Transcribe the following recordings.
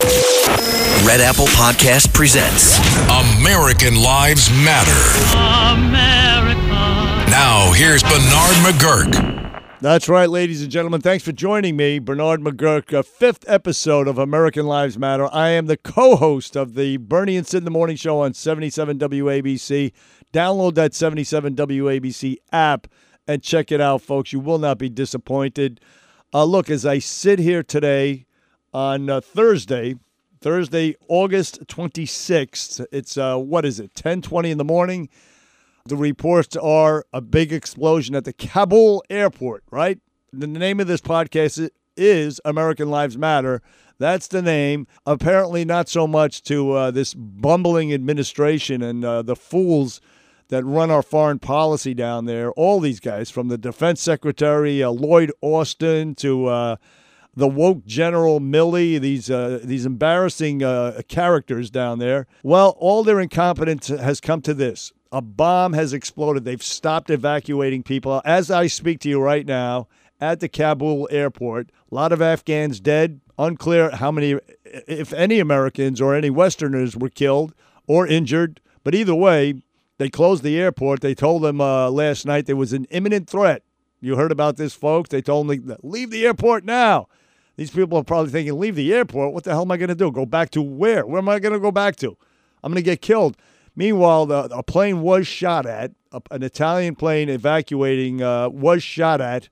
Red Apple Podcast presents American Lives Matter. America. Now, here's Bernard McGuirk. That's right, ladies and gentlemen. Thanks for joining me, Bernard McGuirk, a fifth episode of American Lives Matter. I am the co host of the Bernie and Sid in the Morning Show on 77 WABC. Download that 77 WABC app and check it out, folks. You will not be disappointed. Uh, look, as I sit here today on uh, Thursday, Thursday, August 26th. It's, uh, what is it, 1020 in the morning? The reports are a big explosion at the Kabul airport, right? The name of this podcast is American Lives Matter. That's the name. Apparently, not so much to uh, this bumbling administration and uh, the fools that run our foreign policy down there. All these guys, from the defense secretary, uh, Lloyd Austin, to uh, the woke General Milley, these uh, these embarrassing uh, characters down there. Well, all their incompetence has come to this: a bomb has exploded. They've stopped evacuating people. As I speak to you right now, at the Kabul airport, a lot of Afghans dead. Unclear how many, if any, Americans or any Westerners were killed or injured. But either way, they closed the airport. They told them uh, last night there was an imminent threat. You heard about this, folks? They told me leave the airport now. These people are probably thinking, leave the airport. What the hell am I going to do? Go back to where? Where am I going to go back to? I'm going to get killed. Meanwhile, the, a plane was shot at. A, an Italian plane evacuating uh, was shot at,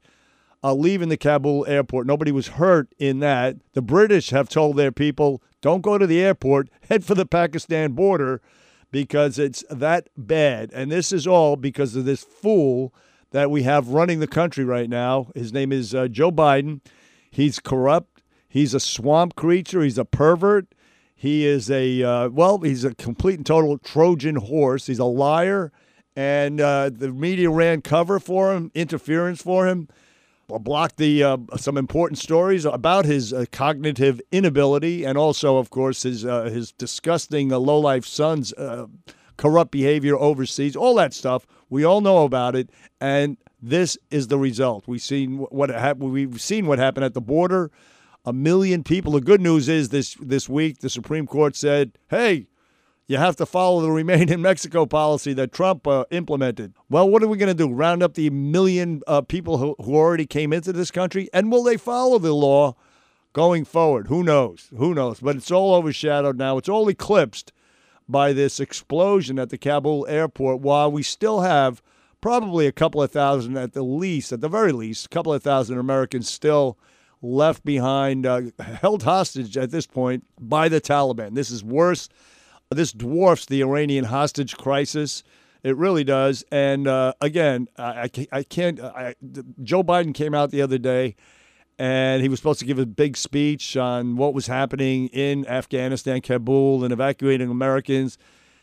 uh, leaving the Kabul airport. Nobody was hurt in that. The British have told their people, don't go to the airport, head for the Pakistan border because it's that bad. And this is all because of this fool that we have running the country right now. His name is uh, Joe Biden. He's corrupt. He's a swamp creature. He's a pervert. He is a, uh, well, he's a complete and total Trojan horse. He's a liar. And uh, the media ran cover for him, interference for him, blocked the uh, some important stories about his uh, cognitive inability, and also, of course, his uh, his disgusting uh, low life son's corrupt behavior overseas. All that stuff. We all know about it, and this is the result. We've seen what happened. We've seen what happened at the border. A million people. The good news is this this week the Supreme Court said, "Hey, you have to follow the remain in Mexico policy that Trump uh, implemented." Well, what are we going to do? Round up the million uh, people who, who already came into this country, and will they follow the law going forward? Who knows? Who knows? But it's all overshadowed now. It's all eclipsed by this explosion at the Kabul airport. While we still have probably a couple of thousand at the least, at the very least, a couple of thousand Americans still left behind, uh, held hostage at this point by the Taliban. This is worse. This dwarfs the Iranian hostage crisis. It really does. And uh, again, I, I can't. I, Joe Biden came out the other day and he was supposed to give a big speech on what was happening in Afghanistan, Kabul, and evacuating Americans.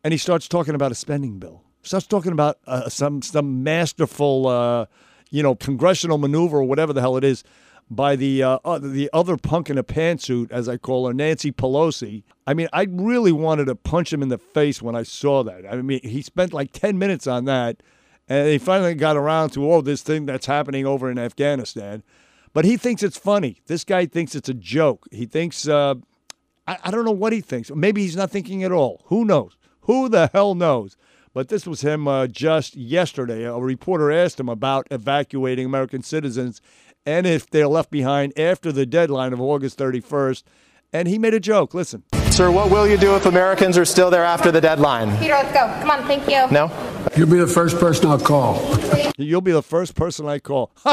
And he starts talking about a spending bill starts talking about uh, some some masterful, uh, you know, congressional maneuver or whatever the hell it is by the uh, the other punk in a pantsuit, as I call her, Nancy Pelosi. I mean, I really wanted to punch him in the face when I saw that. I mean, he spent like ten minutes on that, and he finally got around to oh, this thing that's happening over in Afghanistan. But he thinks it's funny. This guy thinks it's a joke. He thinks uh, I don't know what he thinks. Maybe he's not thinking at all. Who knows? Who the hell knows? But this was him uh, just yesterday. A reporter asked him about evacuating American citizens and if they're left behind after the deadline of August 31st. And he made a joke. Listen. Sir, what will you do if Americans are still there after the deadline? Peter, let's go. Come on, thank you. No? You'll be the first person I'll call. You'll be the first person I call.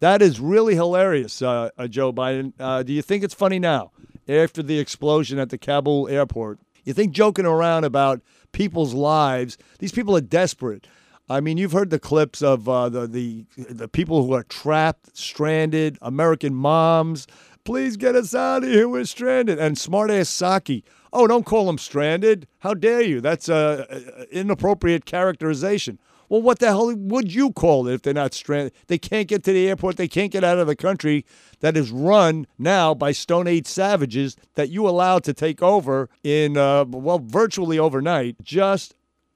that is really hilarious, uh, uh, Joe Biden. Uh, do you think it's funny now, after the explosion at the Kabul airport? You think joking around about people's lives. These people are desperate. I mean, you've heard the clips of uh, the, the the people who are trapped, stranded, American moms, please get us out of here. We're stranded. And smartass Psaki. oh, don't call them stranded. How dare you? That's a, a inappropriate characterization. Well, what the hell would you call it if they're not stranded? They can't get to the airport. They can't get out of the country that is run now by Stone Age savages that you allowed to take over in, uh, well, virtually overnight. Just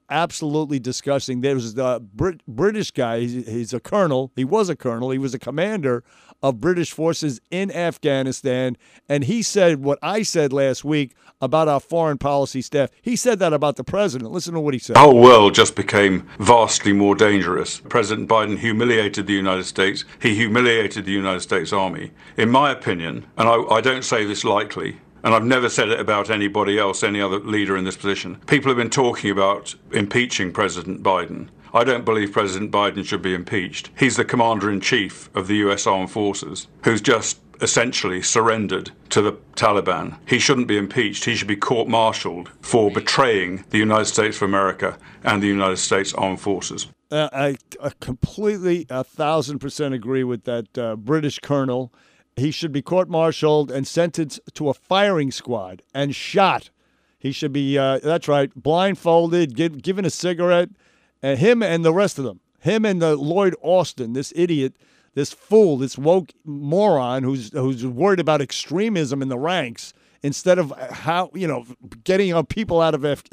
absolutely disgusting. There was a Brit- British guy. He's, he's, a colonel. He was a colonel. He was a commander of British forces in Afghanistan. And he said what I said last week about our foreign policy staff. He said that about the president. Listen to what he said. Our world just became vastly more dangerous. President Biden humiliated the United States. He humiliated the United States Army. In my opinion, and I, I don't say this lightly, and I've never said it about anybody else, any other leader in this position. People have been talking about impeaching President Biden. I don't believe President Biden should be impeached. He's the commander in chief of the US Armed Forces, who's just essentially surrendered to the Taliban. He shouldn't be impeached. He should be court martialed for betraying the United States of America and the United States Armed Forces. Uh, I, I, completely, a thousand percent agree with that uh, British colonel. He should be court martialed and sentenced to a firing squad and shot. He should be, uh, that's right, blindfolded, give, given a cigarette, and him and the rest of them, him and the Lloyd Austin, this idiot, this fool, this woke moron who's who's worried about extremism in the ranks instead of how you know getting our people out of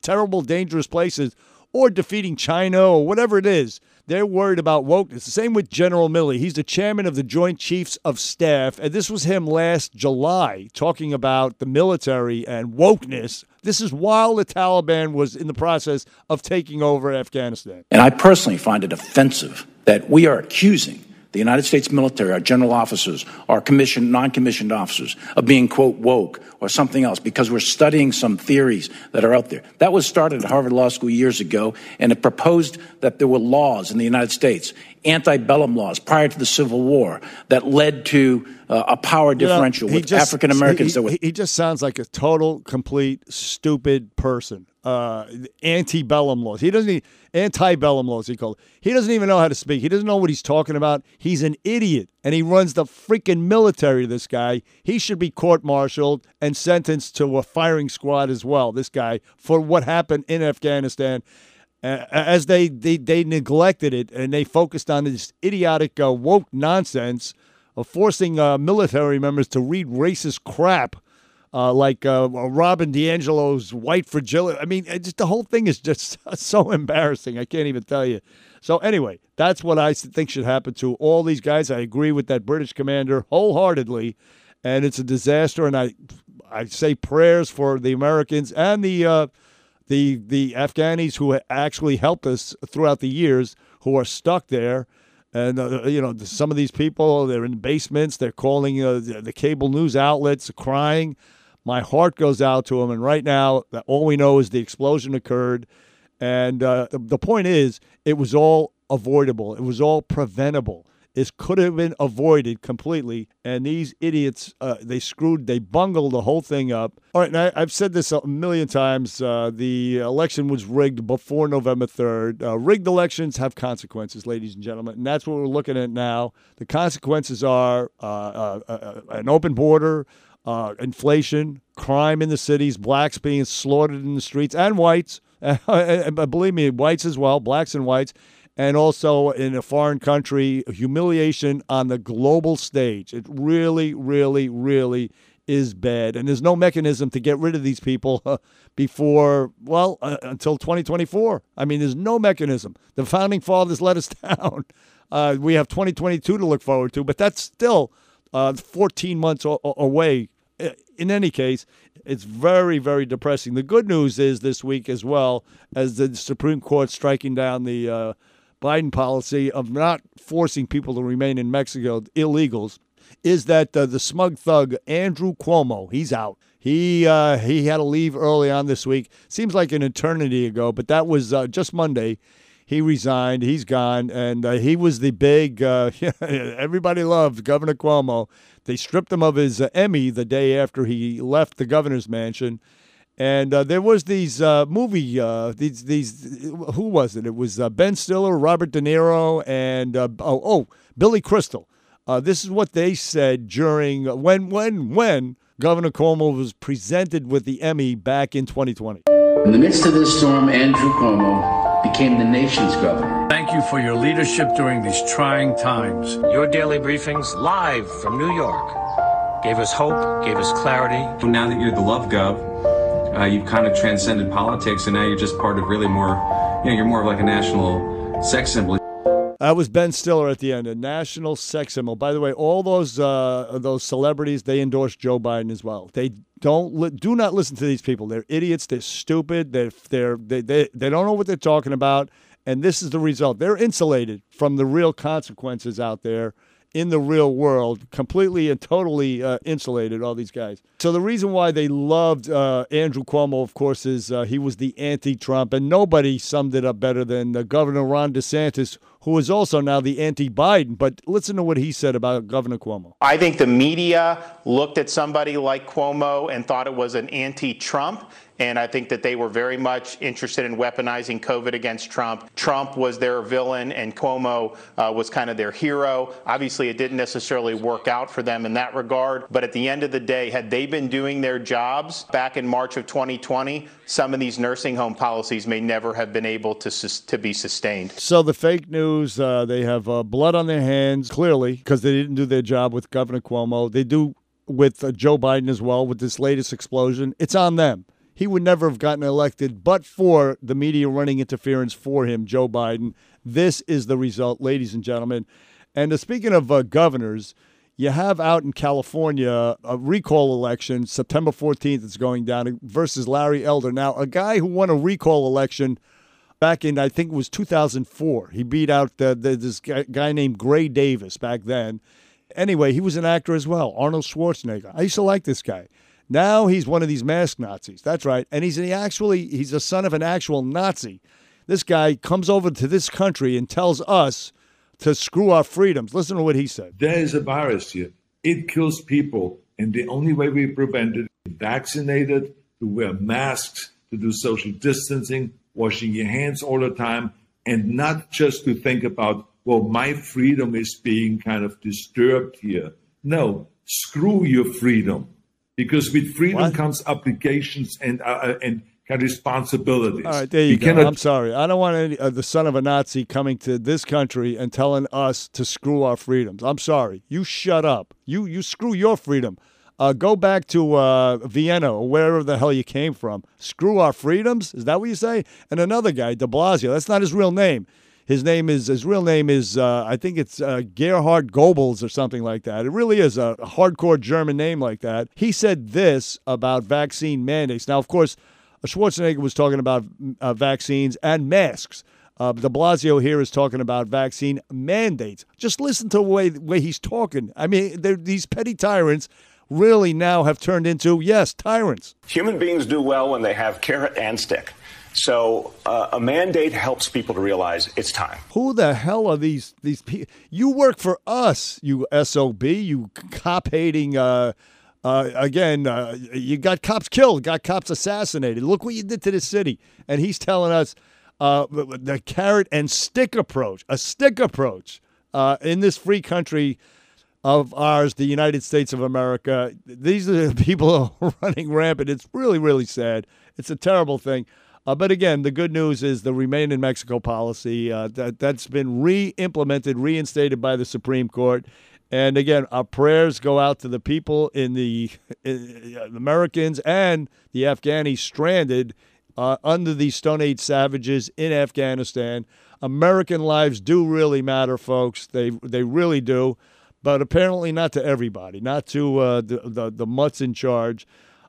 terrible, dangerous places or defeating China or whatever it is. They're worried about wokeness. The same with General Milley. He's the chairman of the Joint Chiefs of Staff. And this was him last July talking about the military and wokeness. This is while the Taliban was in the process of taking over Afghanistan. And I personally find it offensive that we are accusing the United States military, our general officers, our commissioned, non-commissioned officers of being, quote, woke or something else because we're studying some theories that are out there. That was started at Harvard Law School years ago, and it proposed that there were laws in the United States, antebellum laws prior to the Civil War, that led to uh, a power differential you know, with African Americans. He, he, just sounds like a total, complete, stupid person uh, antebellum laws. He doesn't need antebellum laws. He called. It. He doesn't even know how to speak. He doesn't know what he's talking about. He's an idiot, and he runs the freaking military. This guy. He should be court-martialed and sentenced to a firing squad as well. This guy for what happened in Afghanistan. As they, they they neglected it and they focused on this idiotic uh, woke nonsense of forcing uh, military members to read racist crap uh, like uh, Robin DiAngelo's white fragility. I mean, just the whole thing is just so embarrassing. I can't even tell you. So anyway, that's what I think should happen to all these guys. I agree with that British commander wholeheartedly, and it's a disaster. And I, I say prayers for the Americans and the uh, the the Afghanis who actually helped us throughout the years, who are stuck there. And uh, you know, some of these people, they're in basements. They're calling uh, the cable news outlets, crying. My heart goes out to them. And right now, all we know is the explosion occurred. And uh, the, the point is, it was all avoidable, it was all preventable. It could have been avoided completely. And these idiots, uh, they screwed, they bungled the whole thing up. All right, now I, have said this a million times. Uh, the election was rigged before November 3rd. Uh, rigged elections have consequences, ladies and gentlemen. And that's what we're looking at now. The consequences are uh, uh, uh, an open border, inflation, crime in the cities, blacks being slaughtered in the streets, and whites. believe me, whites as well, blacks and whites, and also in a foreign country, humiliation on the global stage. It really, really, really is bad. And there's no mechanism to get rid of these people uh, before, well, uh, until 2024. I mean, there's no mechanism. The founding fathers let us down. Uh, we have 2022 to look forward to, but that's still uh, 14 months o- away in any case, it's very, very depressing. The good news is this week as well as the Supreme Court striking down the uh, Biden policy of not forcing people to remain in Mexico, illegals, is that uh, the smug thug Andrew Cuomo, he's out. He uh, he had to leave early on this week. Seems like an eternity ago, but that was uh, just Monday. He resigned. He's gone, and uh, he was the big. Uh, everybody loved Governor Cuomo they stripped him of his Emmy the day after he left the governor's mansion. And uh, there was these uh, movie uh, these these who was it? It was uh, Ben Stiller, Robert De Niro, and uh, oh oh Billy Crystal. Uh, this is what they said during when when when Governor Cuomo was presented with the Emmy back in 2020. In the midst of this storm, Andrew Cuomo became the nation's governor. Thank you for your leadership during these trying times. Your daily briefings live from New York gave us hope, gave us clarity. Now that you're the love gov, uh, you've kind of transcended politics, and now you're just part of really more, you know, you're more of like a national sex symbol. That was Ben Stiller at the end, a national sex symbol. By the way, all those uh, those celebrities they endorse Joe Biden as well. They don't li- do not listen to these people. They're idiots. They're stupid. They're, they're they they they don't know what they're talking about. And this is the result. They're insulated from the real consequences out there in the real world, completely and totally uh, insulated, all these guys. So the reason why they loved uh, Andrew Cuomo, of course, is uh, he was the anti Trump, and nobody summed it up better than Governor Ron DeSantis, who is also now the anti Biden. But listen to what he said about Governor Cuomo. I think the media looked at somebody like Cuomo and thought it was an anti Trump. And I think that they were very much interested in weaponizing COVID against Trump. Trump was their villain, and Cuomo uh, was kind of their hero. Obviously, it didn't necessarily work out for them in that regard. But at the end of the day, had they been doing their jobs back in March of 2020, some of these nursing home policies may never have been able to, to be sustained. So the fake news, uh, they have uh, blood on their hands, clearly, because they didn't do their job with Governor Cuomo. They do with uh, Joe Biden as well with this latest explosion. It's on them he would never have gotten elected but for the media running interference for him, Joe Biden. This is the result, ladies and gentlemen. And uh, speaking of uh, governors, you have out in California a recall election. September 14th is going down versus Larry Elder. Now, a guy who won a recall election back in, I think it was 2004. He beat out the, the, this guy, named Gray Davis back then. Anyway, he was an actor as well, Arnold Schwarzenegger. I used to like this guy. Now he's one of these mask Nazis. That's right. And he's actually he's a son of an actual Nazi. This guy comes over to this country and tells us to screw our freedoms. Listen to what he said. There is a virus here. It kills people. And the only way we prevent it vaccinated, to wear masks, to do social distancing, washing your hands all the time, and not just to think about, well, my freedom is being kind of disturbed here. No, screw your freedom because with freedom what? comes obligations and uh, uh and responsibilities. All right, there you, go. Cannot... I'm sorry. I don't want any, uh, the son of a Nazi coming to this country and telling us to screw our freedoms. I'm sorry. You shut up. You you screw your freedom. Uh, go back to uh, Vienna or wherever the hell you came from. Screw our freedoms. Is that what you say? And another guy, De Blasio. That's not his real name. His name is his real name is uh, I think it's uh, Gerhard Goebbels or something like that. It really is a hardcore German name like that. He said this about vaccine mandates. Now, of course, Schwarzenegger was talking about uh, vaccines and masks. Uh, de Blasio here is talking about vaccine mandates. Just listen to the way, the way he's talking. I mean, these petty tyrants really now have turned into, yes, tyrants. Human beings do well when they have carrot and stick. So uh, a mandate helps people to realize it's time. Who the hell are these these people? You work for us, you sob, you cop hating. Uh, uh, again, uh, you got cops killed, got cops assassinated. Look what you did to the city, and he's telling us uh, the carrot and stick approach, a stick approach uh, in this free country of ours, the United States of America. These are the people running rampant. It's really, really sad. It's a terrible thing. Uh, but again, the good news is the Remain in Mexico policy uh, that that's been re-implemented, reinstated by the Supreme Court. And again, our prayers go out to the people in the in, uh, Americans and the Afghanis stranded uh, under these Stone Age savages in Afghanistan. American lives do really matter, folks. They they really do, but apparently not to everybody, not to uh, the, the the mutts in charge.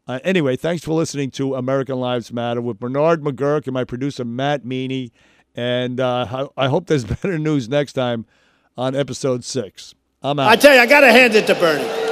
Uh, anyway, thanks for listening to American Lives Matter with Bernard McGuirk and my producer, Matt Meany. And uh, I hope there's better news next time on episode six. I'm out. I tell you, I got to hand it to Bernie.